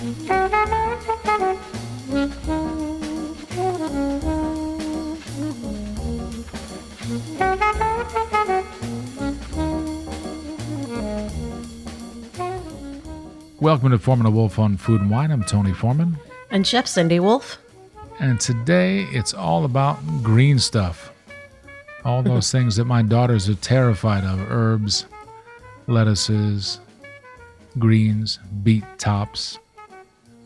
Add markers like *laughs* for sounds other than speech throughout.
Welcome to Foreman and Wolf on Food and Wine. I'm Tony Foreman. And Chef Cindy Wolf. And today it's all about green stuff. All those *laughs* things that my daughters are terrified of herbs, lettuces, greens, beet tops.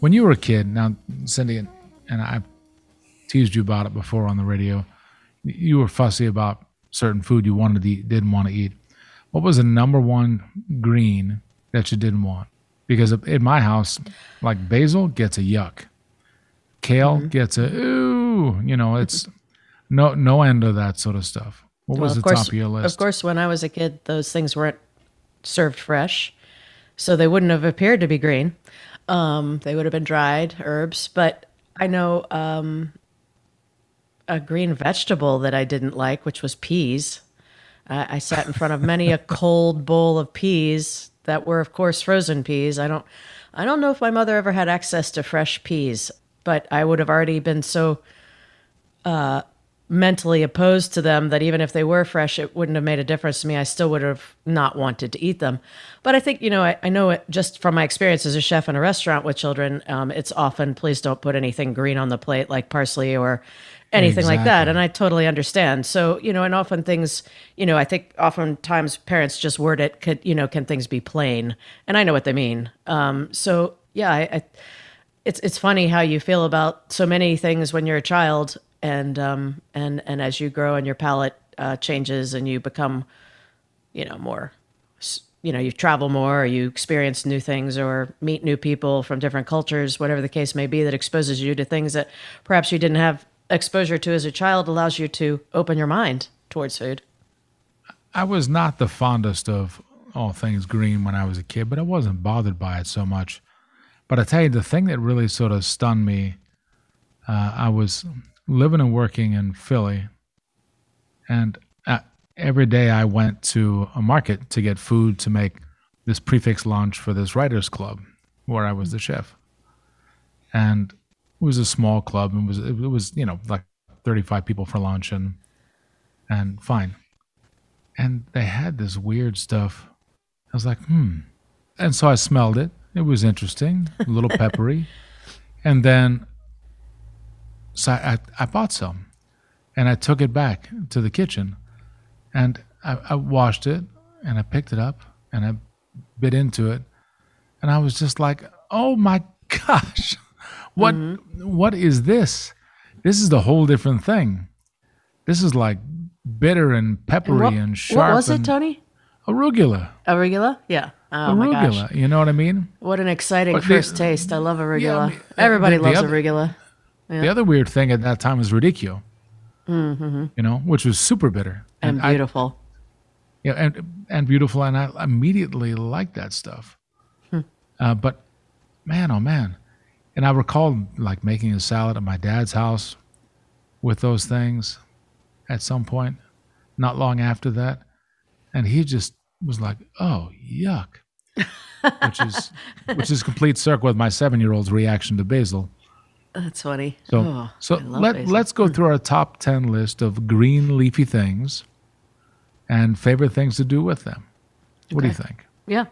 When you were a kid, now, Cindy, and I teased you about it before on the radio, you were fussy about certain food you wanted to eat, didn't want to eat. What was the number one green that you didn't want? Because in my house, like basil gets a yuck, kale Mm-hmm. gets a ooh. You know, it's no no end of that sort of stuff. What was the of course, top of your list? Of course, when I was a kid, those things weren't served fresh, so they wouldn't have appeared to be green. Um, they would have been dried herbs. But I know um, a green vegetable that I didn't like, which was peas. I I sat in front of many a cold bowl of peas that were, of course, frozen peas. I don't, I don't know if my mother ever had access to fresh peas, but I would have already been so mentally opposed to them that even if they were fresh, it wouldn't have made a difference to me. I still would have not wanted to eat them. But I think, you know, I, I know it just from my experience as a chef in a restaurant with children, um, it's often, please don't put anything green on the plate like parsley or anything like that. And I totally understand. So, you know, and often things, you know, I think oftentimes parents just word it, could, you know, can things be plain? And I know what they mean. Um, so, yeah, I, I it's it's funny how you feel about so many things when you're a child, and um and and as you grow and your palate uh, changes and you become, you know, more, you know, you travel more, or you experience new things, or meet new people from different cultures, whatever the case may be, that exposes you to things that perhaps you didn't have exposure to as a child, allows you to open your mind towards food. I was not the fondest of all things green when I was a kid, but I wasn't bothered by it so much. But I tell you, the thing that really sort of stunned me, uh, I was living and working in Philly, and uh, every day I went to a market to get food to make this prix fixe lunch for this writers club where I was the chef. And it was a small club and it was it was you know like 35 people for lunch and and fine and they had this weird stuff. I was like, hmm. And so I smelled it. It was interesting, a little *laughs* peppery. And then, so I, I, bought some and I took it back to the kitchen and I, I washed it and I picked it up and I bit into it. And I was just like, oh my *laughs* gosh, what, mm-hmm. what is this? This is the whole different thing. This is like bitter and peppery what, and sharp. what was it, Tony? Arugula. Arugula? Yeah. Oh my gosh. arugula. You know what I mean? What an exciting But the- first taste. I love arugula. Yeah, I mean, Everybody the- the loves other- arugula. The other weird thing at that time was radicchio. Mm-hmm. You know, which was super bitter And I- beautiful. yeah, and and beautiful, and I immediately liked that stuff. Hmm. Uh, but man, oh man, and I recall like making a salad at my dad's house with those things at some point, not long after that, and he just was like, "Oh, yuck," *laughs* which is which is complete circle with my seven year old's reaction to basil. That's funny. So, Oh, so let, basil. let's go through our top 10 list of green leafy things and favorite things to do with them. What do you think? Yeah.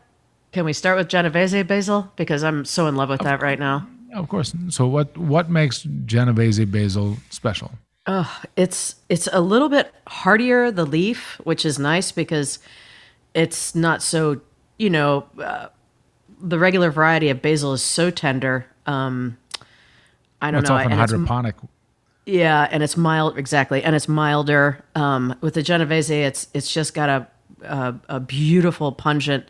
Can we start with Genovese basil? Because I'm so in love with that right now. Of course. So, what, what makes Genovese basil special? Oh, It's it's a little bit hardier the leaf, which is nice because it's not so you know uh, the regular variety of basil is so tender. Um, I don't It's know. often and it's- hydroponic. Yeah, and it's mild exactly, and it's milder. Um, with the Genovese, it's it's just got a, a a beautiful, pungent,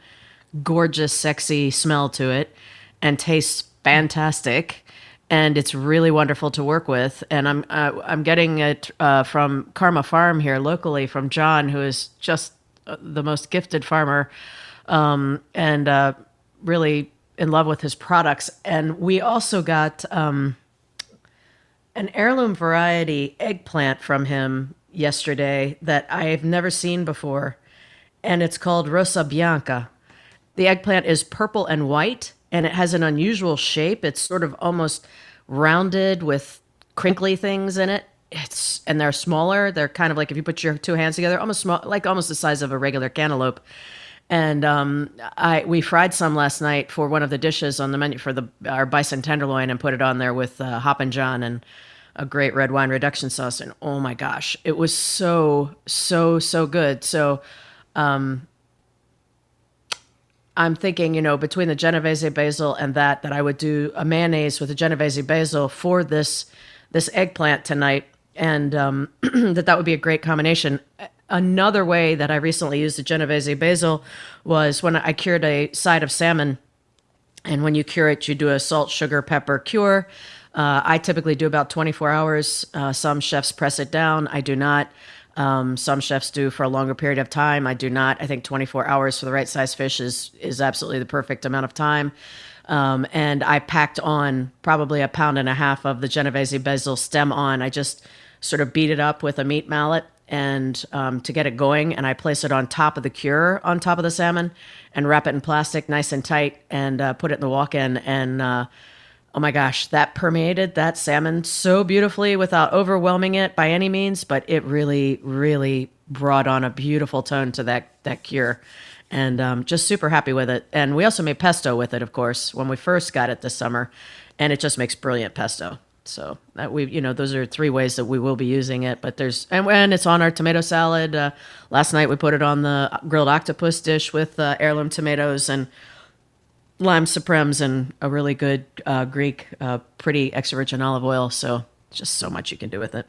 gorgeous, sexy smell to it, and tastes fantastic. And it's really wonderful to work with. And I'm uh, I'm getting it uh, from Karma Farm here locally from John, who is just uh, the most gifted farmer, um, and uh, really in love with his products. And we also got. Um, an heirloom variety eggplant from him yesterday that I've never seen before, and it's called Rosa Bianca. The eggplant is purple and white, and it has an unusual shape. It's sort of almost rounded with crinkly things in it. It's and they're smaller. They're kind of like if you put your two hands together, almost small, like almost the size of a regular cantaloupe. And um, I we fried some last night for one of the dishes on the menu for the our bison tenderloin and put it on there with uh, Hoppin' John and a great red wine reduction sauce. And oh my gosh, it was so so so good. So um, I'm thinking, you know, between the Genovese basil and that, that I would do a mayonnaise with the Genovese basil for this this eggplant tonight, and um, *clears throat* that that would be a great combination. Another way that I recently used the Genovese basil was when I cured a side of salmon, and when you cure it, you do a salt, sugar, pepper cure. Uh, I typically do about 24 hours. Uh, some chefs press it down. I do not. Um, some chefs do for a longer period of time. I do not. I think 24 hours for the right size fish is is absolutely the perfect amount of time. Um, and I packed on probably a pound and a half of the Genovese basil stem on. I just sort of beat it up with a meat mallet and um, to get it going, and I place it on top of the cure on top of the salmon and wrap it in plastic nice and tight and uh, put it in the walk-in and. Uh, oh my gosh, that permeated that salmon so beautifully without overwhelming it by any means, but it really, really brought on a beautiful tone to that that cure. And um, just super happy with it. And we also made pesto with it, of course, when we first got it this summer, and it just makes brilliant pesto. So that we, you know, those are three ways that we will be using it. But there's and, and it's on our tomato salad. Uh, last night we put it on the grilled octopus dish with uh, heirloom tomatoes and lime supremes and a really good uh, Greek, uh, pretty extra virgin olive oil. So just so much you can do with it.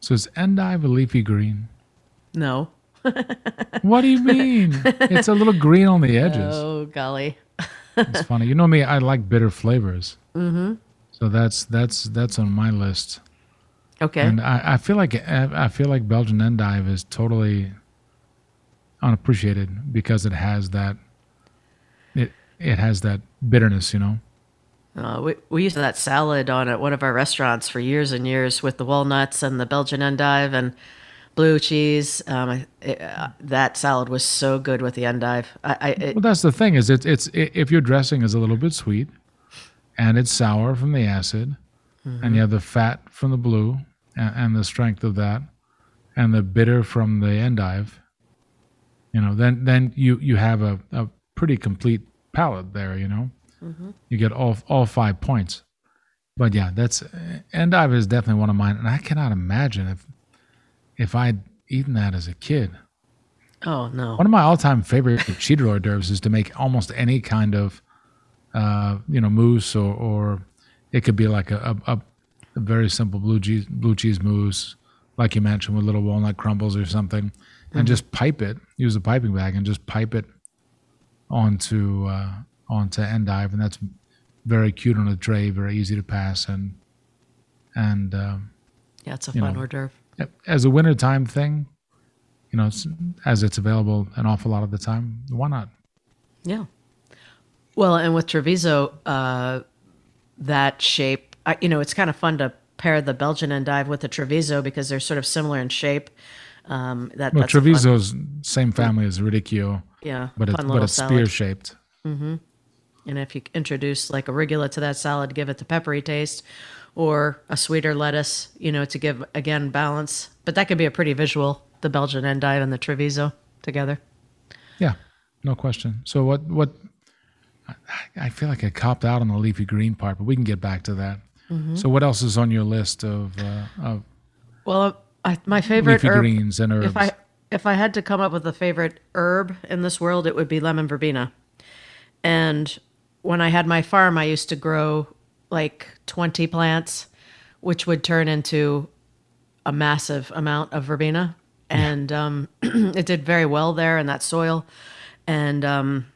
So is endive a leafy green? No. *laughs* what do you mean? It's a little green on the edges. Oh golly. it's funny. You know me. I like bitter flavors. Mm-hmm. So that's that's that's on my list. Okay. And I, I feel like I feel like Belgian endive is totally unappreciated because it has that it it has that bitterness, you know. Uh, we we used that salad on at one of our restaurants for years and years with the walnuts and the Belgian endive and blue cheese. Um, it, uh, that salad was so good with the endive. I, I it, well, that's the thing is it's it's if your dressing is a little bit sweet, and it's sour from the acid, mm-hmm. and you have the fat from the blue and, and, the strength of that, and the bitter from the endive. You know, then then you you have a, a pretty complete palette there. You know, mm-hmm. you get all all five points. But yeah, that's endive is definitely one of mine, and I cannot imagine if if I'd eaten that as a kid. Oh no! One of my all-time favorite cheater hors d'oeuvres is to make almost any kind of, uh, you know, mousse or, or it could be like a, a, a very simple blue cheese blue cheese mousse, like you mentioned, with little walnut crumbles or something, mm-hmm. and just pipe it. Use a piping bag and just pipe it onto uh, onto endive, and that's very cute on a tray, very easy to pass, and and um, yeah, it's a fun know, hors d'oeuvre. As a wintertime thing, you know, it's, as it's available an awful lot of the time, why not? Yeah. Well, and with Treviso, uh, that shape, I, you know, it's kind of fun to pair the Belgian endive with the Treviso because they're sort of similar in shape. Um, that well, Treviso's same family as Radicchio. Yeah, but it's but it's spear shaped. Mm-hmm. And if you introduce like a arugula to that salad, give it the peppery taste, or a sweeter lettuce, you know, to give again balance. But that could be a pretty visual, the Belgian endive and the Treviso together. Yeah, no question. So what what I feel like I copped out on the leafy green part, but we can get back to that. Mm-hmm. So what else is on your list of uh, of well, I, my favorite leafy herb, greens and herbs? If I if I had to come up with a favorite herb in this world, it would be lemon verbena. And when I had my farm, I used to grow like 20 plants, which would turn into a massive amount of verbena. And um, *clears throat* it did very well there in that soil. And um,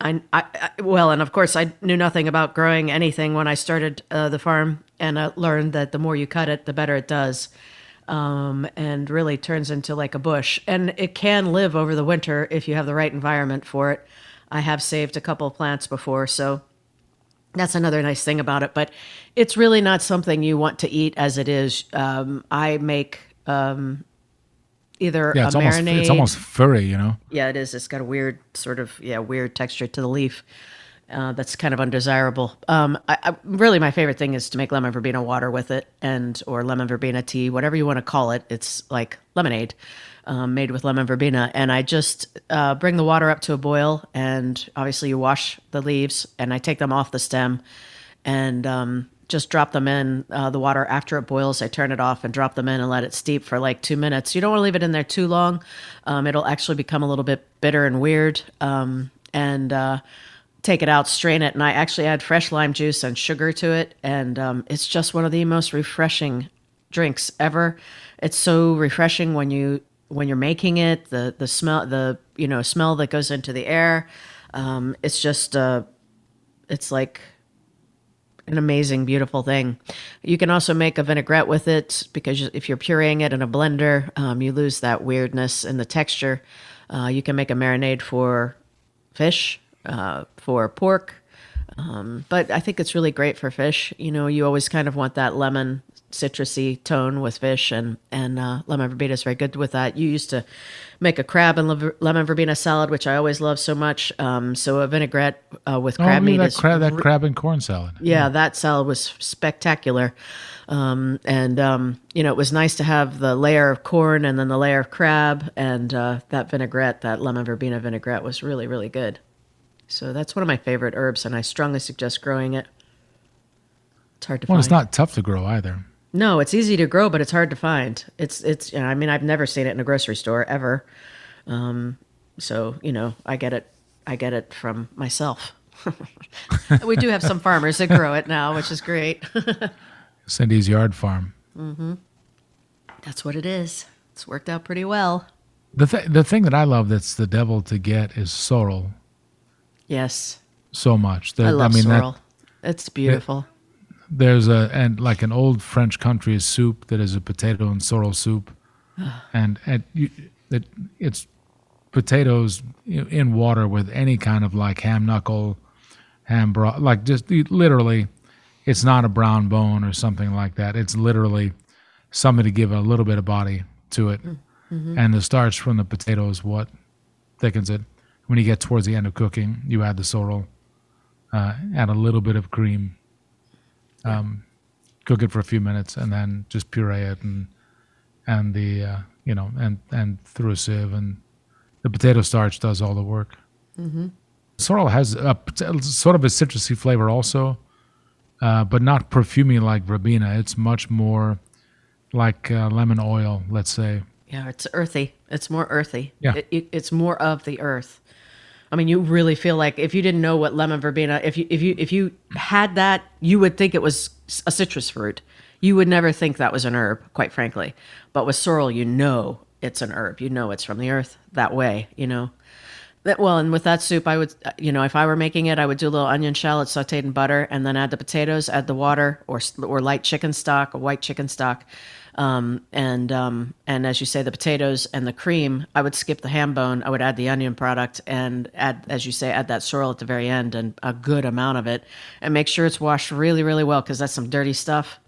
I, I, well, and of course, I knew nothing about growing anything when I started uh, the farm, and I learned that the more you cut it, the better it does um, and really turns into like a bush. And it can live over the winter if you have the right environment for it. I have saved a couple plants before, so that's another nice thing about it. But it's really not something you want to eat as it is. Um, I make um, either yeah, it's a almost, marinade. It's almost furry, you know. Yeah, it is. It's got a weird sort of yeah weird texture to the leaf. uh, that's kind of undesirable. Um, I, I, really, my favorite thing is to make lemon verbena water with it, and or lemon verbena tea, whatever you want to call it. It's like lemonade um, made with lemon verbena, and I just uh, bring the water up to a boil, and obviously you wash the leaves, and I take them off the stem, and um, just drop them in uh, the water after it boils. I turn it off and drop them in and let it steep for like two minutes. You don't want to leave it in there too long; um, it'll actually become a little bit bitter and weird. Um, and uh, take it out, strain it, and I actually add fresh lime juice and sugar to it, and um, it's just one of the most refreshing drinks ever. It's so refreshing when you when you're making it, the the smell, the you know smell that goes into the air. Um, it's just uh, it's like an amazing, beautiful thing. You can also make a vinaigrette with it because if you're pureeing it in a blender, um, you lose that weirdness in the texture. Uh, you can make a marinade for fish, uh, for pork. Um, but I think it's really great for fish. You know, you always kind of want that lemon citrusy tone with fish, and and uh, lemon verbena is very good with that. You used to make a crab and lemon verbena salad, which I always love so much. Um, so a vinaigrette uh, with crab oh, meat that is crab, that crab and corn salad. Yeah, yeah. that salad was spectacular. Um, and um, you know, it was nice to have the layer of corn and then the layer of crab, and uh, that vinaigrette, that lemon verbena vinaigrette, was really really good. So that's one of my favorite herbs, and I strongly suggest growing it. It's hard to find. well, find. it's not tough to grow either. No, it's easy to grow, but it's hard to find. It's it's. You know, I mean, I've never seen it in a grocery store ever. Um, so you know, I get it. I get it from myself. *laughs* we do have some farmers that grow it now, which is great. *laughs* Cindy's yard farm. Mm-hmm. That's what it is. It's worked out pretty well. The th- the thing that I love that's the devil to get is sorrel. Yes. So much. The, I love I mean, sorrel. That, it's beautiful. It, there's a and like an old French country soup that is a potato and sorrel soup, and and you, it, it's potatoes in water with any kind of like ham knuckle, ham broth, like just literally, it's not a brown bone or something like that. It's literally something to give a little bit of body to it, mm-hmm. and the starch from the potato is what thickens it. When you get towards the end of cooking, you add the sorrel, uh, add a little bit of cream, um, cook it for a few minutes, and then just puree it and and the uh, you know and and through a sieve, and the potato starch does all the work. Mm-hmm. Sorrel has a, sort of a citrusy flavor also, uh, but not perfumey like verbena. It's much more like uh, lemon oil, let's say. Yeah, it's earthy. It's more earthy. Yeah, it, it, it's more of the earth. I mean, you really feel like if you didn't know what lemon verbena, if you if you if you had that, you would think it was a citrus fruit. You would never think that was an herb, quite frankly. But with sorrel, you know it's an herb. You know it's from the earth that way. You know. That, well, and with that soup, I would, uh, you know, if I were making it, I would do a little onion shallot sautéed in butter, and then add the potatoes, add the water, or or light chicken stock, or white chicken stock, um, and um, and as you say, the potatoes and the cream. I would skip the ham bone. I would add the onion product and add, as you say, add that sorrel at the very end and a good amount of it, and make sure it's washed really, really well because that's some dirty stuff.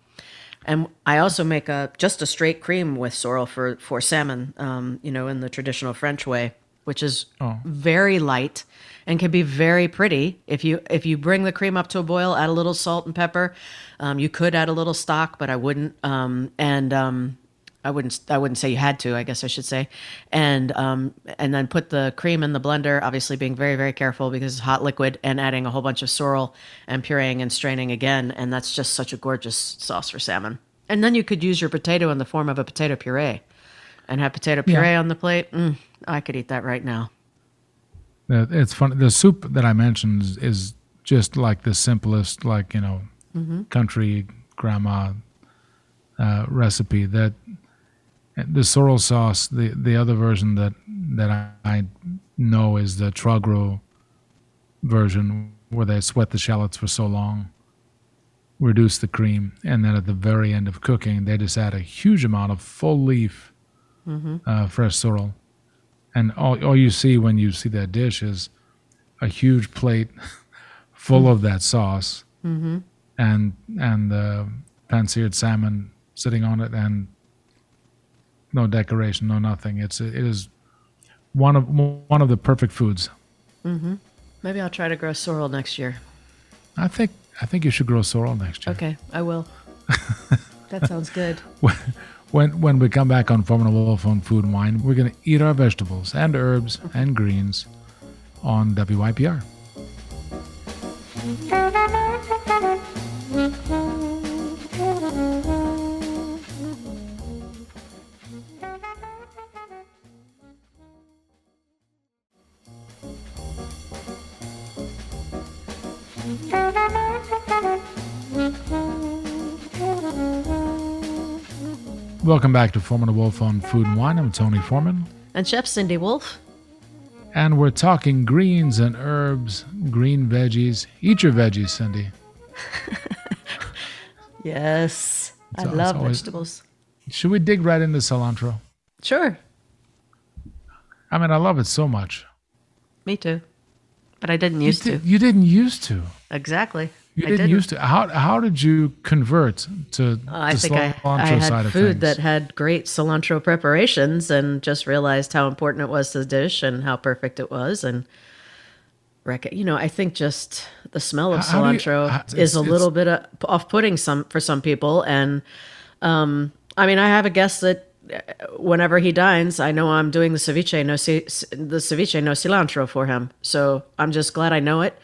And I also make a just a straight cream with sorrel for for salmon, um, you know, in the traditional French way, which is oh. very light and can be very pretty. If you if you bring the cream up to a boil add a little salt and pepper. Um, you could add a little stock but i wouldn't um, and um, i wouldn't i wouldn't say you had to i guess i should say. And um, and then put the cream in the blender obviously being very very careful because it's hot liquid and adding a whole bunch of sorrel and pureeing and straining again. And that's just such a gorgeous sauce for salmon. And then you could use your potato in the form of a potato puree and have potato puree yeah. on the plate. Mm, i could eat that right now it's funny. The soup that I mentioned is, is just like the simplest, like you know, mm-hmm. country grandma uh, recipe. That the sorrel sauce, the the other version that that I, I know is the Troisgros version, where they sweat the shallots for so long, reduce the cream, and then at the very end of cooking, they just add a huge amount of full leaf mm-hmm. uh, fresh sorrel and all, all you see when you see that dish is a huge plate *laughs* full mm-hmm. of that sauce mm-hmm. and and the pan-seared salmon sitting on it and no decoration no nothing it's it is one of one of the perfect foods mm-hmm. Maybe I'll try to grow sorrel next year. I think I think you should grow sorrel next year. Okay, I will. *laughs* that sounds good. *laughs* When when we come back on Foreman and Wolf on Food and Wine, we're gonna eat our vegetables and herbs and greens on WYPR. Welcome back to Foreman and Wolf on Food and Wine. I'm Tony Foreman. And Chef Cindy Wolf. And we're talking greens and herbs, green veggies. Eat your veggies, Cindy. *laughs* Yes, I It's- it's love always- vegetables. Should we dig right into cilantro? Sure, I mean, I love it so much. me too. But I didn't used you, to. did, you didn't used to. Exactly. You didn't, didn't. used to. How how did you convert to I the think I, cilantro I side had food that had great cilantro preparations and just realized how important it was to the dish and how perfect it was and rec- you know I think just the smell of How- how you- cilantro how- is it's- a little bit uh, off-putting some for some people and um, I mean I have a guest that uh, whenever he dines I know I'm doing the ceviche no the ceviche no cilantro for him so I'm just glad I know it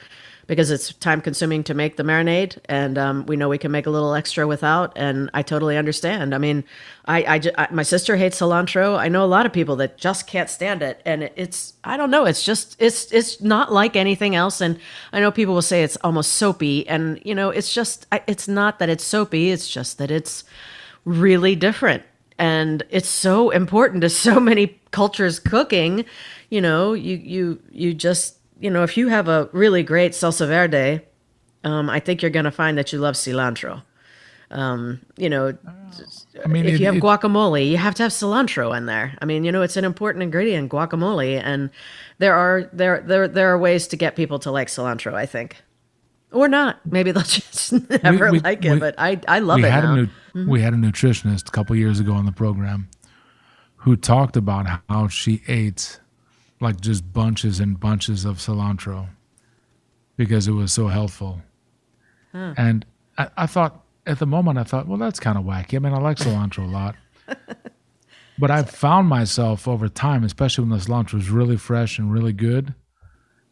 because it's time consuming to make the marinade and um, we know we can make a little extra without and i totally understand. I mean I, I, I- my sister hates cilantro. I know a lot of people that just can't stand it and it's i don't know it's just it's it's not like anything else and i know people will say it's almost soapy and you know it's just it's not that it's soapy it's just that it's really different and it's so important to so many cultures cooking. You know you you you just you know if you have a really great salsa verde um, i think you're going to find that you love cilantro. Um, you know I mean, if it- you have it- guacamole you have to have cilantro in there. I mean you know it's an important ingredient in guacamole and there are there there there are ways to get people to like cilantro i think. Or not. Maybe they'll *laughs* just never we- like it we- but i i love we it had now. a nu- we had a nutritionist a couple years ago on the program who talked about how she ate like just bunches and bunches of cilantro because it was so helpful. And I, I thought at the moment I thought, well, that's kind of wacky. I mean, I like cilantro a lot. *laughs* But I've found myself over time, especially when the cilantro is really fresh and really good,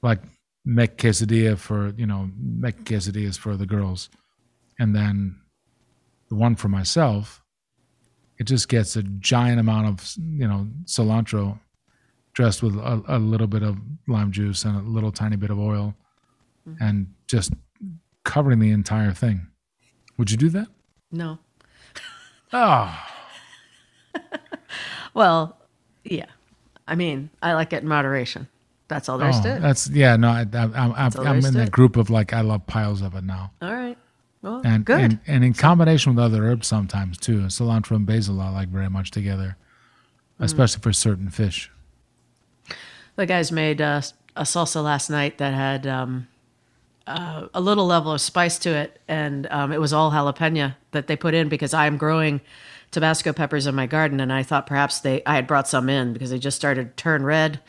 like make quesadilla for, you know, make quesadillas for the girls. And then the one for myself, it just gets a giant amount of, you know, cilantro dressed with a, a little bit of lime juice and a little tiny bit of oil and just covering the entire thing. Would you do that? no Oh, *laughs* *laughs* well yeah i mean i like it in moderation that's all there is oh, to it that's yeah. No, I, I, I'm I'm, I'm in that group of like I love piles of it now, all right well and good and, and in combination with other herbs sometimes too. Cilantro and basil I like very much together, Mm. especially for certain fish. The guys made uh, a salsa last night that had um, uh, a little level of spice to it, and um, it was all jalapeno that they put in because I am growing Tabasco peppers in my garden, and I thought perhaps they I had brought some in because they just started to turn red.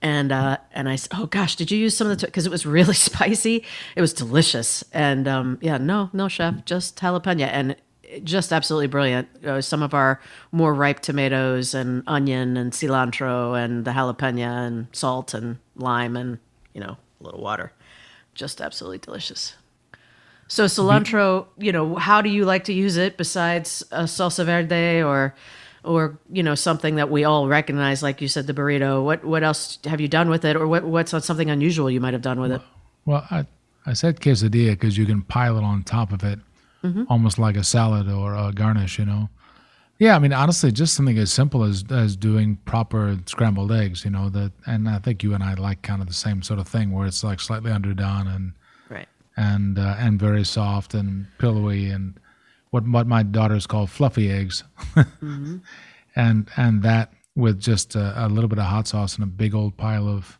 And uh, and I said, oh gosh, did you use some of the because it was really *laughs* spicy. It was delicious, and um, yeah, no, no, chef, just jalapeno, and just absolutely brilliant. Some of our more ripe tomatoes and onion and cilantro and the jalapeno and salt and lime and you know a little water, just absolutely delicious. So cilantro, you know, how do you like to use it besides a salsa verde or, or you know, something that we all recognize, like you said, the burrito? What what else have you done with it, or what what's something unusual you might have done with it? Well, I, I said quesadilla because you can pile it on top of it, almost like a salad or a garnish, you know. Yeah, I mean, honestly, just something as simple as as doing proper scrambled eggs, you know. That, and I think you and I like kind of the same sort of thing, where it's like slightly underdone and Right. and uh, and very soft and pillowy and what what my daughters call fluffy eggs, *laughs* and and that with just a, a little bit of hot sauce and a big old pile of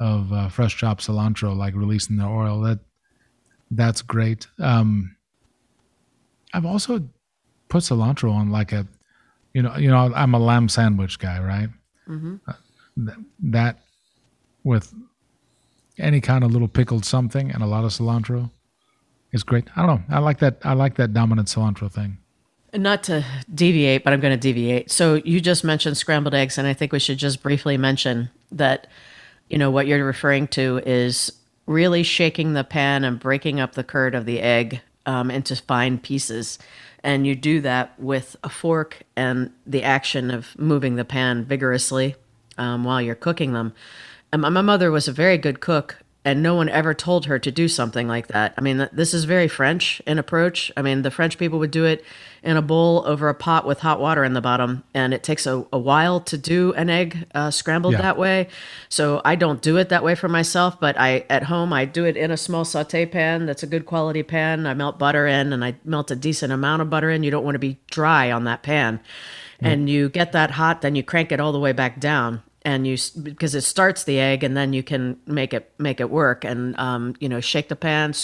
of uh, fresh chopped cilantro, like releasing the oil. That that's great. Um, I've also put cilantro on like a, you know, you know, I'm a lamb sandwich guy, right? Uh, th- that with any kind of little pickled something and a lot of cilantro is great. I don't know. I like that. I like that dominant cilantro thing. Not to deviate, but I'm going to deviate. So you just mentioned scrambled eggs, and I think we should just briefly mention that, you know, what you're referring to is really shaking the pan and breaking up the curd of the egg um, into fine pieces. And you do that with a fork and the action of moving the pan vigorously um, while you're cooking them. And my mother was a very good cook, and no one ever told her to do something like that. I mean, this is very French in approach. I mean, the French people would do it in a bowl over a pot with hot water in the bottom, and it takes a, a while to do an egg uh, scrambled Yeah. that way. So I don't do it that way for myself, but I at home I do it in a small saute pan that's a good quality pan. I melt butter in, and I melt a decent amount of butter in. You don't want to be dry on that pan, and you get that hot, then you crank it all the way back down and you because it starts the egg and then you can make it make it work. And um, you know shake the pan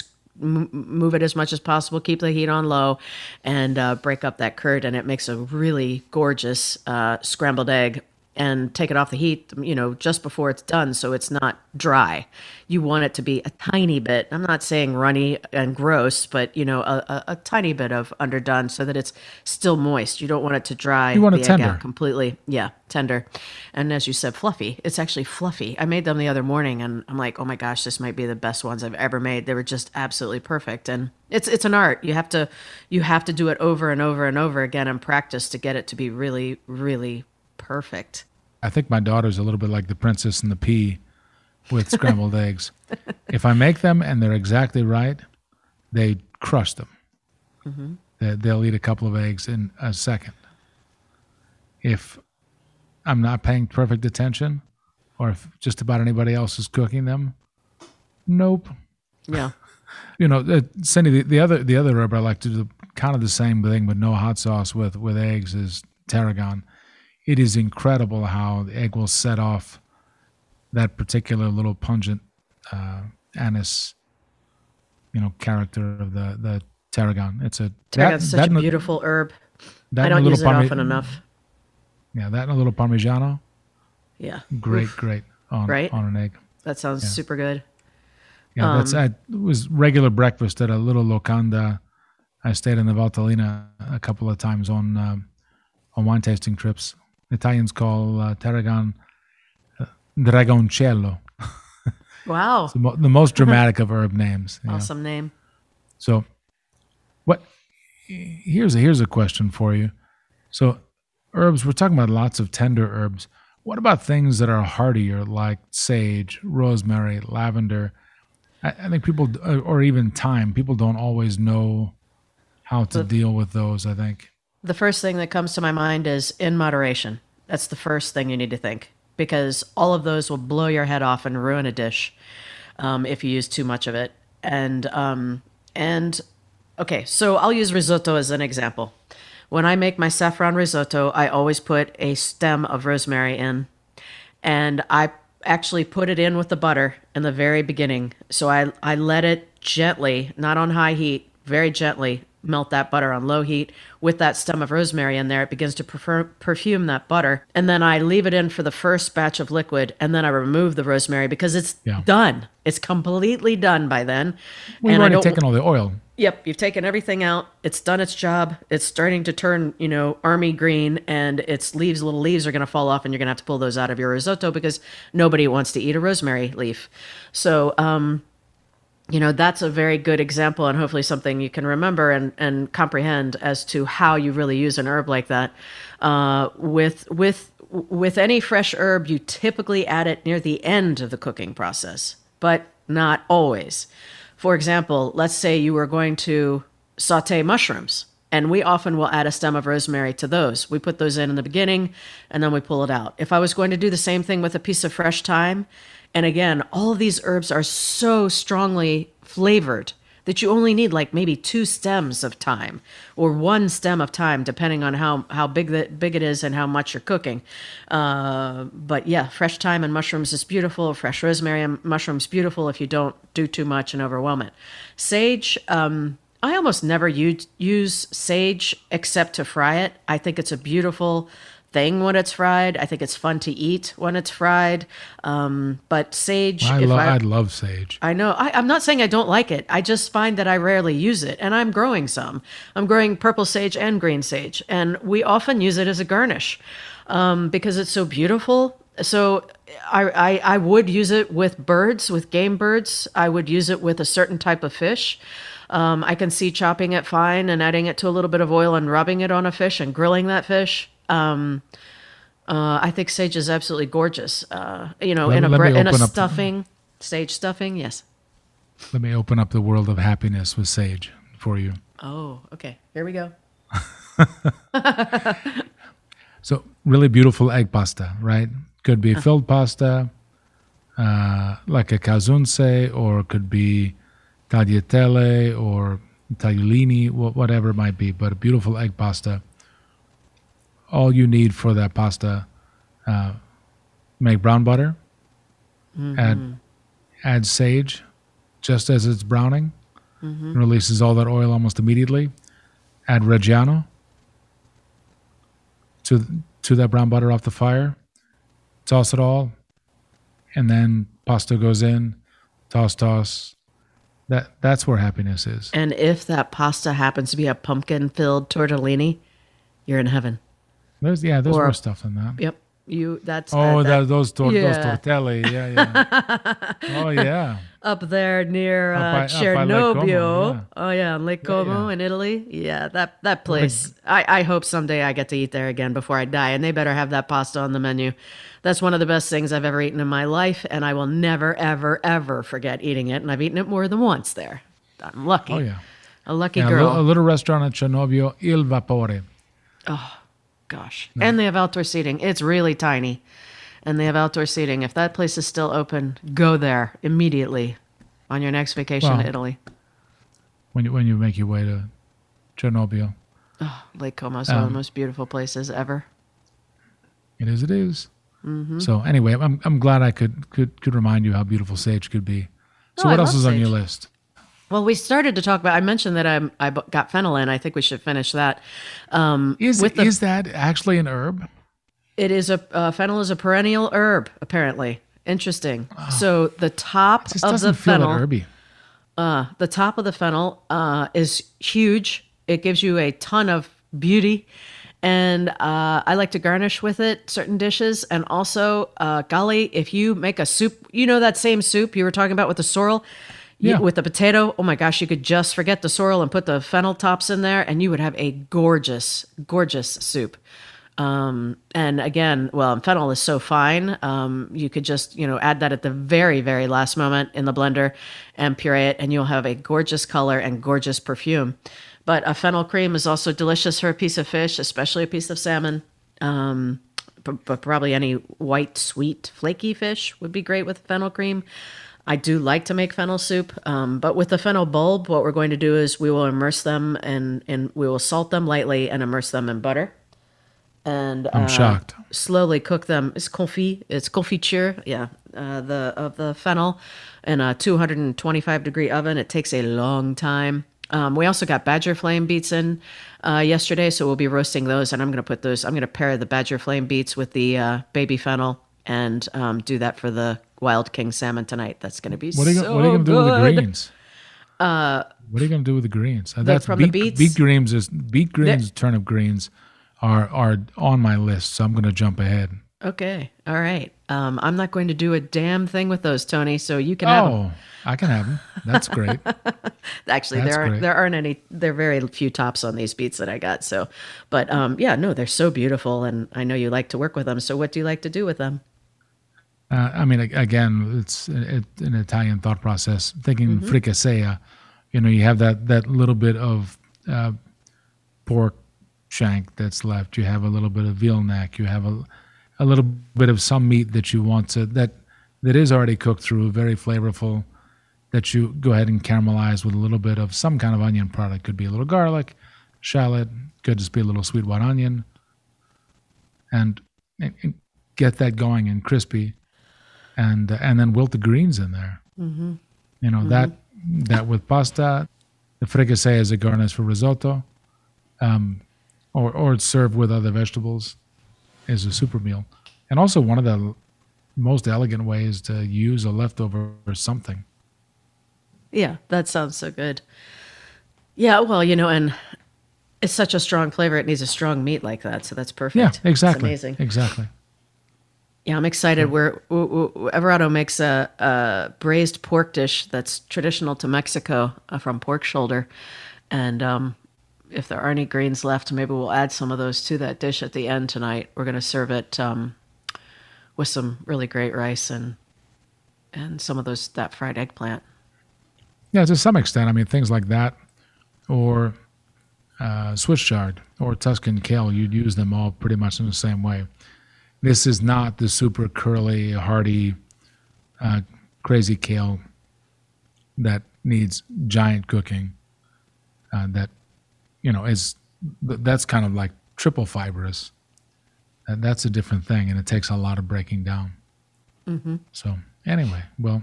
move it as much as possible keep the heat on low and uh, break up that curd. And it makes a really gorgeous uh, scrambled egg and take it off the heat you know just before it's done so it's not dry. You want it to be a tiny bit i'm not saying runny and gross but you know a, a, a tiny bit of underdone so that it's still moist. You don't want it to dry You want it the egg tender. out completely. Yeah tender. And as you said fluffy. It's actually fluffy. I made them the other morning and i'm like oh my gosh this might be the best ones i've ever made. They were just absolutely perfect. And it's it's an art. You have to you have to do it over and over and over again and practice to get it to be really really perfect I think my daughter's a little bit like the princess and the pea with scrambled *laughs* eggs. If I make them and they're exactly right, they crush them. They, they'll eat a couple of eggs in a second. If I'm not paying perfect attention, or if just about anybody else is cooking them, nope. yeah *laughs* You know, uh, Cindy, the, the other the other herb I like to do kind of the same thing, but no hot sauce with with eggs is tarragon. It is incredible how the egg will set off that particular little pungent uh, anise, you know, character of the the tarragon. It's a Tarragon's such that a beautiful herb that i don't use it parme- often enough Yeah, that and a little parmigiano. yeah Great, great on Right? on an egg. that sounds super good Yeah, that's Um, I it was regular breakfast at a little locanda. I stayed in the Valtellina a couple of times on um, on wine tasting trips. Italians call uh, tarragon uh, dragoncello, *laughs* wow the, mo- the most dramatic of herb names. know. awesome name So, what? Here's a here's a question for you. So, herbs. We're talking about lots of tender herbs. What about things that are hardier, like sage, rosemary, lavender? I, I think people, or even thyme. People don't always know how to deal with those. I think. The first thing that comes to my mind is in moderation. That's the first thing you need to think because all of those will blow your head off and ruin a dish um, if you use too much of it. And um, and okay, so I'll use risotto as an example. When I make my saffron risotto, I always put a stem of rosemary in, and I actually put it in with the butter in the very beginning. So I I let it gently, not on high heat, very gently melt that butter on low heat with that stem of rosemary in there. It begins to perfume that butter, and then I leave it in for the first batch of liquid, and then I remove the rosemary because it's Yeah. done. It's completely done by then. We've and already taken all the oil. Yep, you've taken everything out. It's done its job. It's starting to turn, you know, army green, and its leaves, little leaves, are going to fall off, and you're going to have to pull those out of your risotto because nobody wants to eat a rosemary leaf. So, um, you know, that's a very good example, and hopefully something you can remember and and comprehend as to how you really use an herb like that. Uh, with with with any fresh herb, you typically add it near the end of the cooking process, but not always. For example, let's say you were going to saute mushrooms, and we often will add a stem of rosemary to those. We put those in in the beginning, and then we pull it out. If I was going to do the same thing with a piece of fresh thyme, and again, all of these herbs are so strongly flavored that you only need like maybe two stems of thyme or one stem of thyme, depending on how, how big the, big it is and how much you're cooking. Uh, but yeah, fresh thyme and mushrooms is beautiful. Fresh rosemary and mushrooms beautiful if you don't do too much and overwhelm it. Sage, um, I almost never use, use sage except to fry it. I think it's a beautiful thing when it's fried. I think it's fun to eat when it's fried. Um, but sage, I, if lo- I, I love sage. I know. I, I'm not saying I don't like it. I just find that I rarely use it, and I'm growing some. I'm growing purple sage and green sage, and we often use it as a garnish um, because it's so beautiful. So I, I I would use it with birds, with game birds. I would use it with a certain type of fish. Um, I can see chopping it fine and adding it to a little bit of oil and rubbing it on a fish and grilling that fish. Um, uh, I think sage is absolutely gorgeous. Uh, you know, Let in me- a bre- in a stuffing, sage stuffing. Yes. Let me open up the world of happiness with sage for you. Oh, okay. Here we go. *laughs* So really beautiful egg pasta, right? Could be filled pasta, uh, like a calzone, or it could be tagliatelle or tagliolini, wha- whatever it might be. But a beautiful egg pasta. All you need for that pasta, uh, make brown butter, add add sage, just as it's browning, releases all that oil almost immediately. Add Reggiano to to that brown butter off the fire. Toss it all, and then pasta goes in. Toss, toss. That that's where happiness is. And if that pasta happens to be a pumpkin filled tortellini, you're in heaven. There's yeah, there's Or- more stuff than that. Yep. You that's Oh, uh, that- that, those tor- yeah. those tortelli, yeah, yeah. *laughs* oh yeah, up there near uh, up by Cernobbio. Como, yeah. Oh yeah, Lake Como yeah. in Italy. Yeah, that that place. I, I hope someday I get to eat there again before I die, and they better have that pasta on the menu. That's one of the best things I've ever eaten in my life, and I will never, ever, ever forget eating it. And I've eaten it more than once there. I'm lucky. oh yeah. A lucky yeah a, girl. little, a little restaurant in Cernobbio Il Vapore. Gosh. And they have outdoor seating. It's really tiny. And they have outdoor seating. If that place is still open, go there immediately on your next vacation Well, to Italy. When you when you make your way to Cernobbio, Lake Como is one of Um, the most beautiful places ever. it is. It is. Mm-hmm. So anyway, I'm I'm glad I could could could remind you how beautiful sage could be. So Oh, I what else love is on your list? Well, we started to talk about. I mentioned that I'm, I got fennel in. I think we should finish that. Um, Is the, is that actually an herb? it is a uh, fennel is a perennial herb. Apparently, interesting. So the top of doesn't the fennel, herby. the top of the fennel uh, is huge. It gives you a ton of beauty. And uh, I like to garnish with it certain dishes. And also, uh, golly, if you make a soup, you know that same soup you were talking about with the sorrel? Yeah. with the potato, oh my gosh, you could just forget the sorrel and put the fennel tops in there, and you would have a gorgeous, gorgeous soup. Um, and again, well, fennel is so fine. Um, you could just, you know, add that at the very, very last moment in the blender and puree it, and you'll have a gorgeous color and gorgeous perfume. But a fennel cream is also delicious for a piece of fish, especially a piece of salmon. Um, p- but probably any white, sweet, flaky fish would be great with fennel cream. I do like to make fennel soup, um, but with the fennel bulb, what we're going to do is we will immerse them and and we will salt them lightly and immerse them in butter and I'm uh, shocked. slowly cook them. It's confit. It's confiture. Yeah, uh, the of the fennel in a 225 degree oven. It takes a long time. Um, we also got badger flame beets in uh, yesterday, so we'll be roasting those. And I'm going to put those. I'm going to pair the badger flame beets with the uh, baby fennel and um, do that for the wild king salmon tonight. That's going to be What are you, so what are you gonna do with the greens? Uh, what are you gonna do with the greens? Uh, That's from the beet, beets? beet greens is beet greens, turnip greens are are on my list. So I'm gonna jump ahead. Okay, all right. Um, I'm not going to do a damn thing with those, Tony. So you can have them. I can have them. That's great. *laughs* Actually, That's there aren't great. there aren't any. There are very few tops on these beets that I got. So, but um, yeah, no, they're so beautiful, and I know you like to work with them. So, what do you like to do with them? Uh, I mean, again, it's it, an Italian thought process. Thinking Mm-hmm. fricassea, you know, you have that that little bit of uh, pork shank that's left. You have a little bit of veal neck. You have a a little bit of some meat that you want to that that is already cooked through, very flavorful. That you go ahead and caramelize with a little bit of some kind of onion product. Could be a little garlic, shallot. Could just be a little sweet white onion, and and get that going and crispy and and then wilt the greens in there. Mm-hmm. You know that that with pasta, the fricassee is a garnish for risotto, um, or or it's served with other vegetables, is a super meal, and also one of the most elegant ways to use a leftover or something. Yeah, that sounds so good. Yeah, well, you know, and it's such a strong flavor. It needs a strong meat like that, so that's perfect. Yeah, It's exactly. amazing. Exactly. Yeah, I'm excited. We're w- w- Everado makes a, a braised pork dish that's traditional to Mexico uh, from pork shoulder, and um, if there are any greens left, maybe we'll add some of those to that dish at the end tonight. We're going to serve it um, with some really great rice and and some of those that fried eggplant. Yeah, to some extent. I mean, things like that, or uh, Swiss chard or Tuscan kale, you'd use them all pretty much in the same way. This is not the super curly, hardy, uh, crazy kale that needs giant cooking. Uh, that you know is that's kind of like triple fibrous. And that's a different thing, and it takes a lot of breaking down. So anyway, well,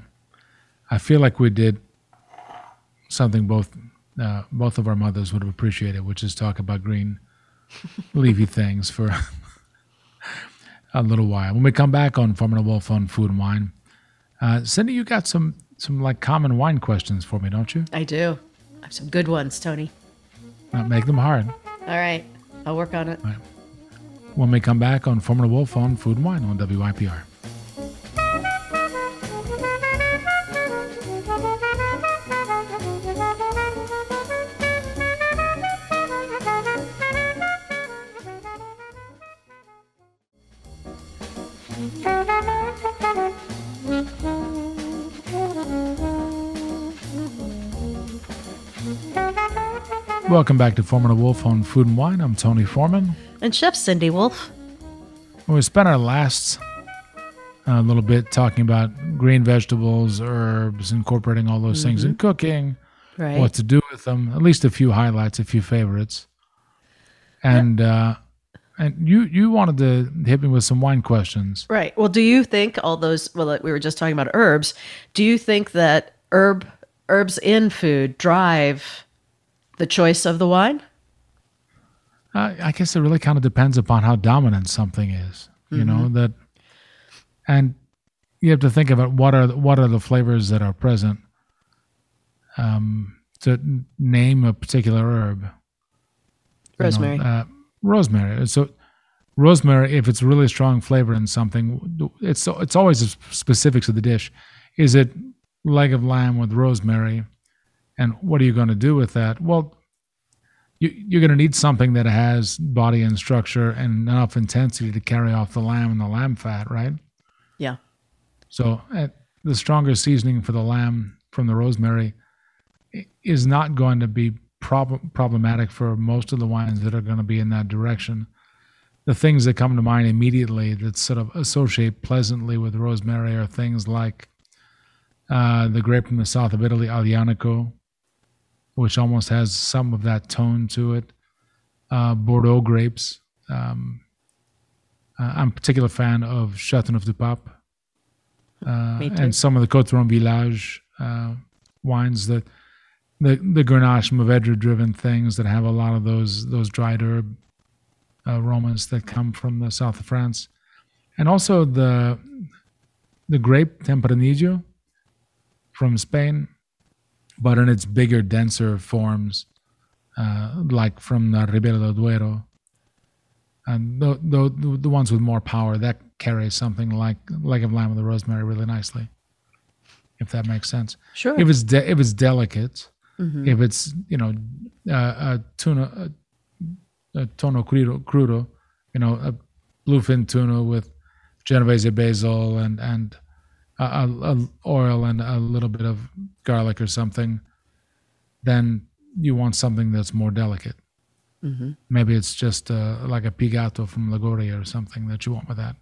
I feel like we did something both uh, both of our mothers would have appreciated, which is talk about green *laughs* leafy things for a little while. When we come back on Foreman and Wolf on Food and Wine, uh, Cindy, you got some some like common wine questions for me, don't you? I do. I have some good ones, Tony. Uh, make them hard. All right, I'll work on it. When we come back on Foreman and Wolf on Food and Wine on WYPR. Welcome back to Foreman and Wolf on Food and Wine. I'm Tony Foreman. And Chef Cindy Wolf. We spent our last uh, little bit talking about green vegetables, herbs, incorporating all those things in cooking, Right. what to do with them. At least a few highlights, a few favorites. And uh, and you you wanted to hit me with some wine questions. Right. Well, do you think all those? Well, we were just talking about herbs. Do you think that herb herbs in food drive the choice of the wine? Uh, I guess it really kind of depends upon how dominant something is. You know that, and you have to think about what are the, what are the flavors that are present. Um, to name a particular herb, you know, Rosemary. uh, rosemary. So, rosemary, if it's really strong flavor in something, it's it's always the specifics of the dish. Is it leg of lamb with rosemary, and what are you going to do with that? Well, you, you're going to need something that has body and structure and enough intensity to carry off the lamb and the lamb fat, right? yeah. So uh, the stronger seasoning for the lamb from the rosemary is not going to be prob- problematic for most of the wines that are going to be in that direction. The things that come to mind immediately that sort of associate pleasantly with rosemary are things like uh, the grape from the south of Italy, Aglianico, which almost has some of that tone to it. Uh, Bordeaux grapes. Um, uh, I'm a particular fan of Chateauneuf du Pape uh, and some of the Côtes du Rhône Village uh, wines that the the Grenache Mourvedre driven things that have a lot of those those dried herb aromas that come from the south of France, and also the the grape Tempranillo from Spain, but in its bigger, denser forms, uh, like from the Ribera del Duero. And the, the the ones with more power that carry something like leg of lamb with the rosemary really nicely, if that makes sense. Sure. If it's de- if it's delicate, Mhm. if it's you know uh, a tuna a, a tonno crudo, crudo, you know a bluefin tuna with Genovese basil and and a, a, oil and a little bit of garlic or something, then you want something that's more delicate. hmm Maybe it's just uh, like a pigato from Liguria or something that you want with that.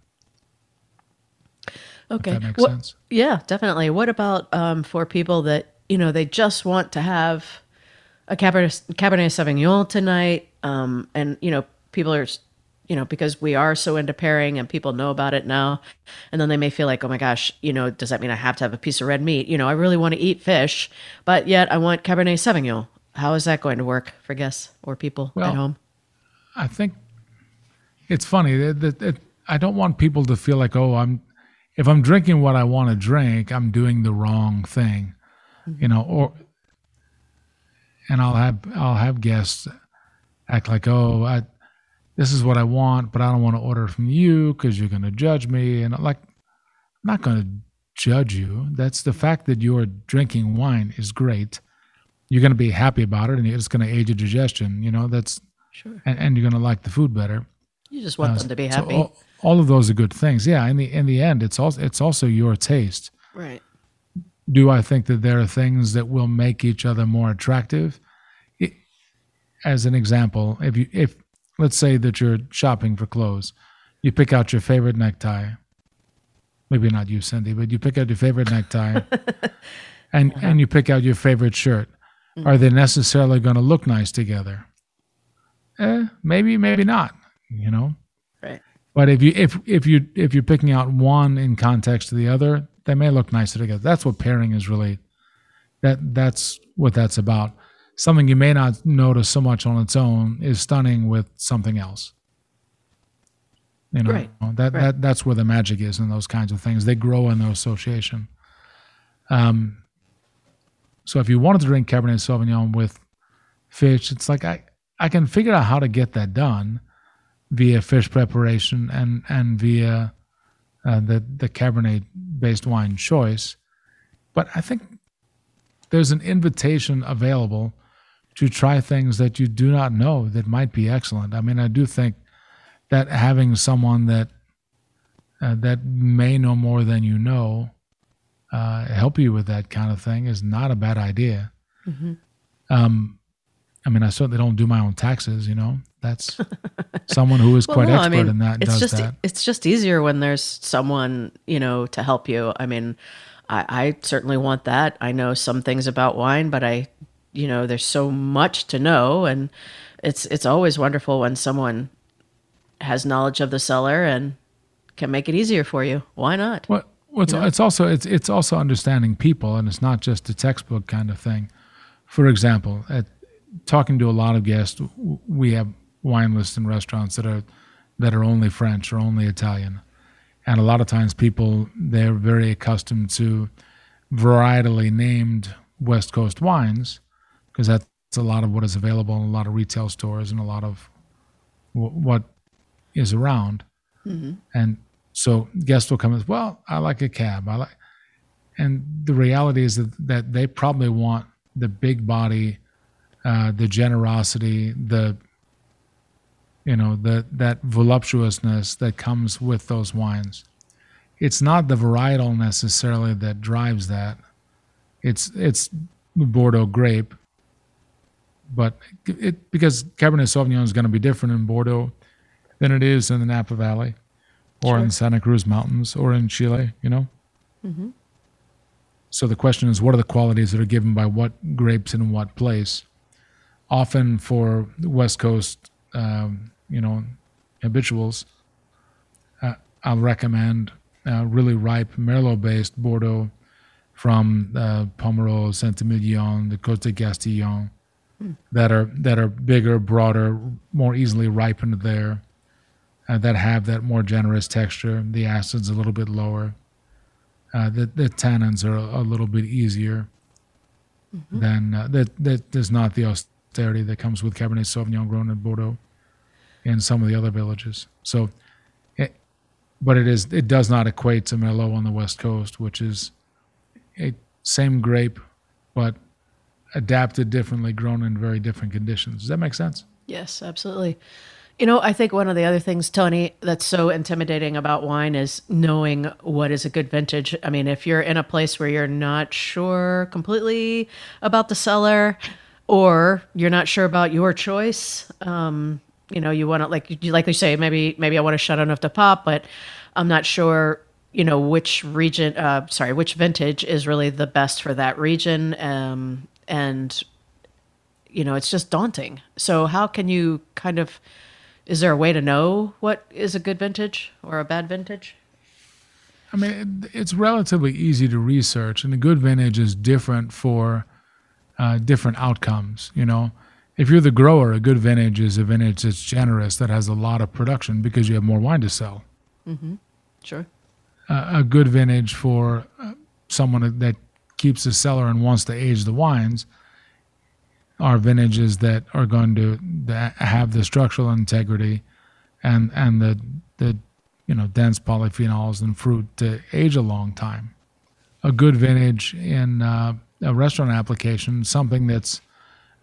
Okay. If that makes What- sense. Yeah, definitely. What about um, for people that you know they just want to have a Cabernet, Cabernet Sauvignon tonight, um, and you know people are, you know, because we are so into pairing and people know about it now, and then they may feel like, oh my gosh, you know, does that mean I have to have a piece of red meat? You know, I really want to eat fish, but yet I want Cabernet Sauvignon. How is that going to work for guests or people Well, at home? I think it's funny that, I don't want people to feel like, oh, I'm if I'm drinking what I want to drink, I'm doing the wrong thing, mm-hmm. you know, or and I'll have I'll have guests act like, oh, I this is what I want, but I don't want to order from you because you're going to judge me, and I'm like, I'm not going to judge you. That's the fact that you're drinking wine is great. You're going to be happy about it, and it's going to aid your digestion. You know, that's Sure. and, and you're going to like the food better. You just want Uh, them to be so happy. all, all of those are good things. Yeah. In the in the end, it's also it's also your taste. right. Do I think that there are things that will make each other more attractive? I as an example, if you if let's say that you're shopping for clothes, you pick out your favorite necktie. Maybe not you, Cindy, but you pick out your favorite necktie, *laughs* and and you pick out your favorite shirt. Are they necessarily going to look nice together? Eh, maybe, maybe not. You know. Right. But if you if if you if you're picking out one in context to the other, they may look nicer together. That's what pairing is really. That that's what that's about. Something you may not notice so much on its own is stunning with something else. You know Right. that Right. that that's where the magic is in those kinds of things. They grow in their association. Um. So if you wanted to drink Cabernet Sauvignon with fish, it's like I I can figure out how to get that done via fish preparation and and via uh, the the Cabernet based wine choice. But I think there's an invitation available to try things that you do not know that might be excellent. I mean, I do think that having someone that uh, that may know more than you know uh, help you with that kind of thing is not a bad idea. Mhm. Um, I mean, I certainly don't do my own taxes. You know, that's *laughs* someone who is Well, quite no, expert I mean, in that it's does just that. it's just easier when there's someone you know to help you. I mean, I, I certainly want that. I know some things about wine, but I, you know, there's so much to know, and it's it's always wonderful when someone has knowledge of the cellar and can make it easier for you. Why not? Well, well, it's, it's also it's it's also understanding people, and it's not just a textbook kind of thing. For example, at talking to a lot of guests, we have wine lists in restaurants that are that are only French or only Italian, and a lot of times people they're very accustomed to varietally named West Coast wines because that's a lot of what is available in a lot of retail stores and a lot of w- what is around. And so guests will come and well, I like a cab. I like, and the reality is that, that they probably want the big body, uh, the generosity, the you know the that voluptuousness that comes with those wines. It's not the varietal necessarily that drives that. It's it's Bordeaux grape, but it because Cabernet Sauvignon is going to be different in Bordeaux than it is in the Napa Valley, or in Sure. Santa Cruz Mountains, or in Chile. You know. Mm-hmm. So the question is, what are the qualities that are given by what grapes in what place? Often for West Coast, um, you know, habituals, uh, I'll recommend uh, really ripe Merlot-based Bordeaux from uh, Pomerol, Saint-Emilion, the Côte de Castillon, that are that are bigger, broader, more easily ripened there, uh, that have that more generous texture. The acid's a little bit lower. Uh, the the tannins are a, a little bit easier than uh, that. That there's not the austerity that comes with Cabernet Sauvignon grown in Bordeaux and some of the other villages. So, it, but it is it does not equate to Merlot on the West Coast, which is a same grape, but adapted differently, grown in very different conditions. Does that make sense? Yes, absolutely. You know, I think one of the other things, Tony, that's so intimidating about wine is knowing what is a good vintage. I mean, if you're in a place where you're not sure completely about the cellar, or you're not sure about your choice, um, you know, you want to like you like you say, maybe maybe I want to Chateauneuf du Pape, but I'm not sure, you know, which region, uh, sorry, which vintage is really the best for that region, um, and you know, it's just daunting. So how can you kind of is there a way to know what is a good vintage or a bad vintage? I mean, it, it's relatively easy to research, and a good vintage is different for uh, different outcomes. You know, if you're the grower, a good vintage is a vintage that's generous, that has a lot of production because you have more wine to sell. mm-hmm. Sure. uh, a good vintage for uh, someone that keeps a cellar and wants to age the wines are vintages that are going to that have the structural integrity and and the the you know dense polyphenols and fruit to age a long time. A good vintage in uh, a restaurant application, something that's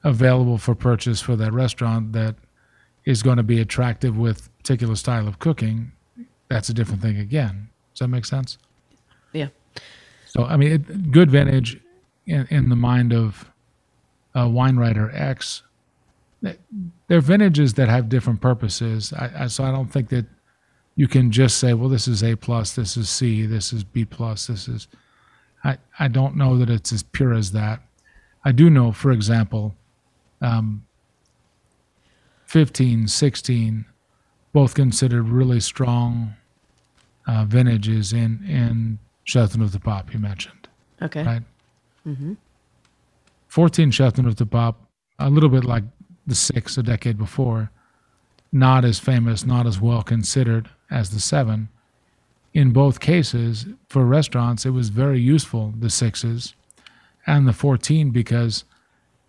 available for purchase for that restaurant that is going to be attractive with particular style of cooking, that's a different thing again. Does that make sense? So, I mean, it, good vintage in, in the mind of a wine writer X, th- they're vintages that have different purposes. I, I, so I don't think that you can just say, well, this is A plus, this is C, this is B plus, this is. I, I don't know that it's as pure as that. I do know, for example, um, 15, 16, both considered really strong uh, vintages in in Chateauneuf du Pape you mentioned, Okay. right? 14 of the pop, a little bit like the six a decade before, not as famous, not as well considered as the seven. In both cases, for restaurants, it was very useful, the sixes and the 14, because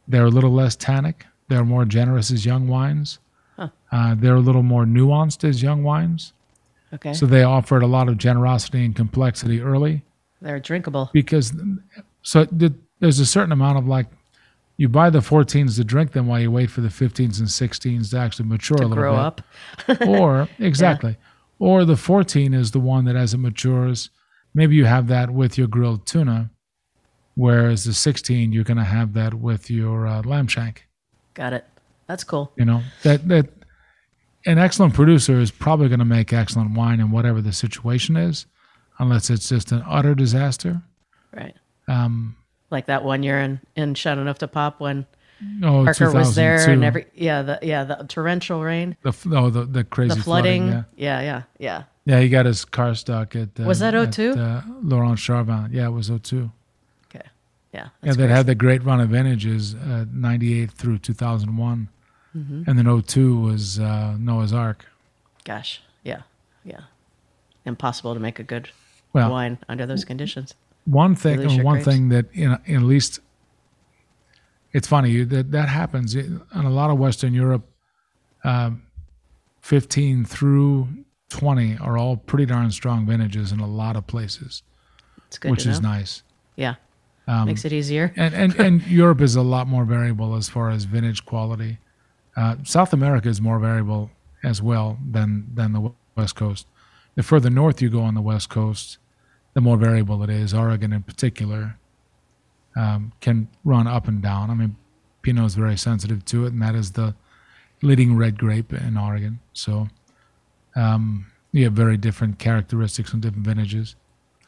they're a little less tannic, they're more generous as young wines, uh, they're a little more nuanced as young wines. Okay. So they offered a lot of generosity and complexity early They're drinkable. because so there's a certain amount of like you buy the 14s to drink them while you wait for the 15s and 16s to actually mature a little bit. To grow bit. up. *laughs* or exactly or the 14 is the one that as it matures maybe you have that with your grilled tuna whereas the 16 you're going to have that with your uh, lamb shank Got it. That's cool. you know that that an excellent producer is probably going to make excellent wine in whatever the situation is unless it's just an utter disaster Right. um Like that one year in in Chateauneuf du Pape when oh Parker was there and every yeah the yeah the torrential rain, The oh the the crazy the flooding. yeah, yeah, yeah, yeah. yeah. He got his car stuck at uh, Was that at, 02? Uh, Laurent Charvin. Yeah, it was 02. Okay. Yeah. Yeah, that had the great run of vintages, uh, 98 through 2001, Mm-hmm. and then 02 was uh, Noah's Ark. Gosh. Yeah. Yeah. Impossible to make a good Well, wine under those conditions. one thing, Release or your one grapes. thing that in, in at least it's funny that that happens in in a lot of Western Europe. Um, 15 through 20 are all pretty darn strong vintages in a lot of places, It's good which is nice. Yeah. Um, Makes it easier. and and, and *laughs* Europe is a lot more variable as far as vintage quality. Uh, South America is more variable as well than than the West Coast. The further north you go on the West Coast, the more variable it is. Oregon, in particular, um, can run up and down. I mean, Pinot is very sensitive to it, and that is the leading red grape in Oregon. So, um, you have very different characteristics and different vintages.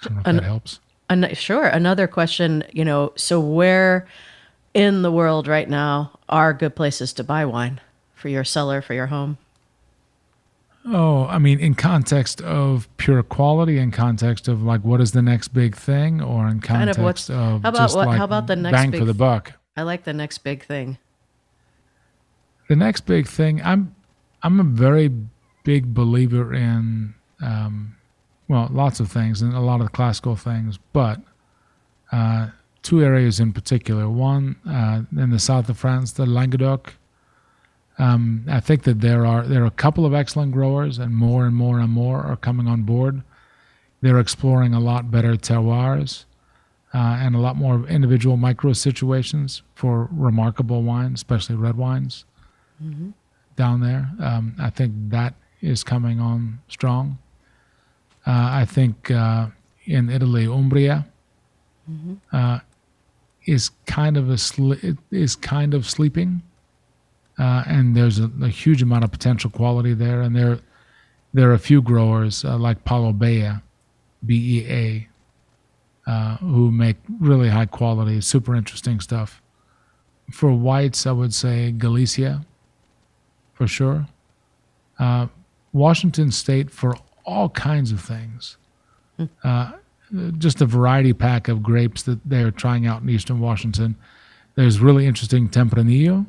I don't know if An- that helps. An- sure. Another question, you know, so where in the world right now are good places to buy wine for your cellar, for your home? Oh, I mean, in context of pure quality, in context of like what is the next big thing, or in Kind of context what's- of how about just what- like how about the next bang big for the buck. I like the next big thing. The next big thing, I'm, I'm a very big believer in, um, well, lots of things and a lot of classical things, but uh, two areas in particular. One uh, in the south of France, the Languedoc. Um, I think that there are there are a couple of excellent growers, and more and more and more are coming on board. They're exploring a lot better terroirs uh, and a lot more individual micro situations for remarkable wines, especially red wines down there. Um, I think that is coming on strong. Uh, I think uh, in Italy, Umbria uh, is kind of a sli- is kind of sleeping, uh, and there's a, a huge amount of potential quality there. And there there are a few growers uh, like Paolo Bea, B E A, uh, who make really high quality, super interesting stuff. For whites, I would say Galicia, for sure. Uh, Washington State for all kinds of things. Uh, just a variety pack of grapes that they're trying out in Eastern Washington. There's really interesting Tempranillo.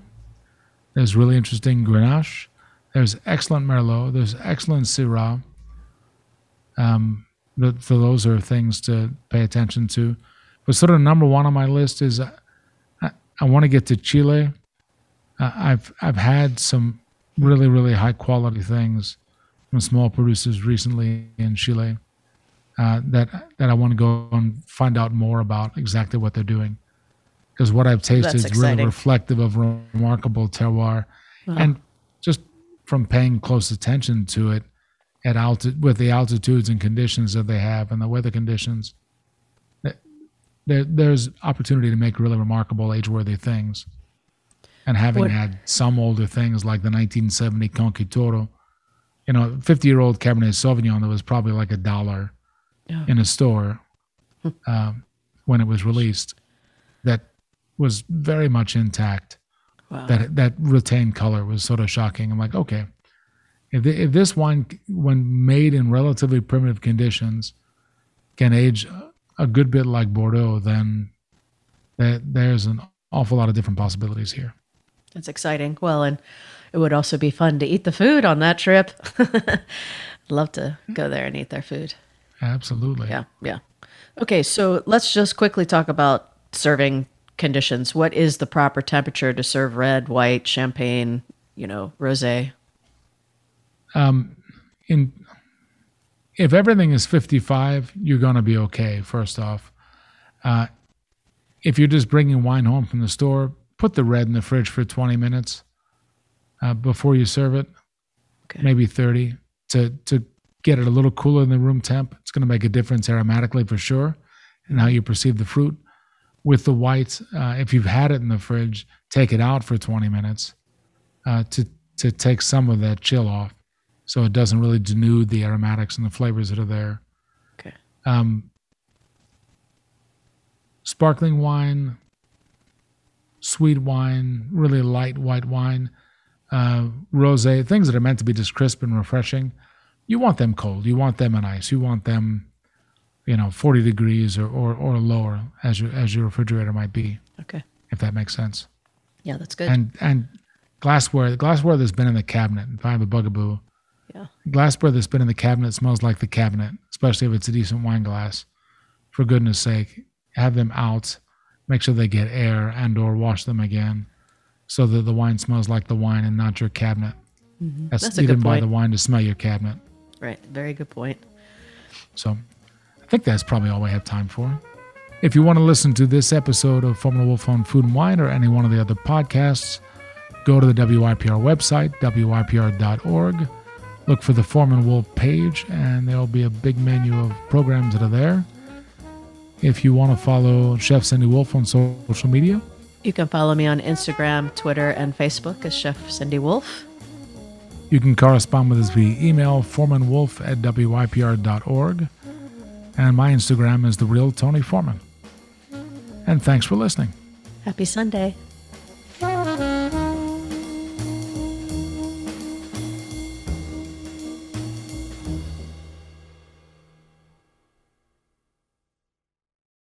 There's really interesting Grenache. There's excellent Merlot. There's excellent Syrah. Um, but, so those are things to pay attention to. But sort of number one on my list is uh, I, I want to get to Chile. Uh, I've I've had some really really high quality things from small producers recently in Chile uh, that that I want to go and find out more about exactly what they're doing. Because what I've tasted That's is really reflective of remarkable terroir. And just from paying close attention to it at alti- with the altitudes and conditions that they have and the weather conditions there, there's opportunity to make really remarkable age-worthy things. And having What- had some older things like the 1970 Concha y Toro, you know 50 year old cabernet sauvignon that was probably like a dollar Yeah. in a store um, when it was released that was very much intact Wow. that that retained color was sort of shocking. I'm like, okay, if th- if this wine, when made in relatively primitive conditions, can age a good bit like Bordeaux, then there, there's an awful lot of different possibilities here. That's exciting. Well, and it would also be fun to eat the food on that trip. *laughs* Love to go there and eat their food. Absolutely. Yeah, yeah. Okay, so let's just quickly talk about serving conditions. What is the proper temperature to serve red, white, champagne, you know, rosé? in if everything is 55 you're going to be okay first off uh, if you're just bringing wine home from the store put the red in the fridge for 20 minutes uh, before you serve it Okay. maybe 30 to to get it a little cooler than the room temp it's going to make a difference aromatically for sure and how you perceive the fruit with the whites, uh, if you've had it in the fridge take it out for 20 minutes uh, to to take some of that chill off so it doesn't really denude the aromatics and the flavors that are there Okay. um, sparkling wine, sweet wine, really light white wine, uh, rosé, things that are meant to be just crisp and refreshing. You want them cold. You want them in ice. You want them, you know, 40 degrees or, or, or lower as your as your refrigerator might be, Okay. if that makes sense. Yeah, that's good. And and glassware, the glassware that's been in the cabinet, if I have a bugaboo, yeah. glassware that's been in the cabinet smells like the cabinet, especially if it's a decent wine glass. For goodness sake, have them out. Make sure they get air and or wash them again so that the wine smells like the wine and not your cabinet. That's, Mm-hmm. That's a you didn't buy the wine to smell your cabinet. Right. Very good point. So I think that's probably all we have time for. If you want to listen to this episode of Foreman and Wolf on Food and Wine or any one of the other podcasts, go to the WYPR website, WYPR.org. Look for the Foreman Wolf page, and there'll be a big menu of programs that are there. If you want to follow Chef Cindy Wolf on social media, You can follow me on Instagram, Twitter, and Facebook as Chef Cindy Wolf. You can correspond with us via email, foremanwolf at WYPR.org. And my Instagram is The Real Tony Foreman. And thanks for listening. Happy Sunday.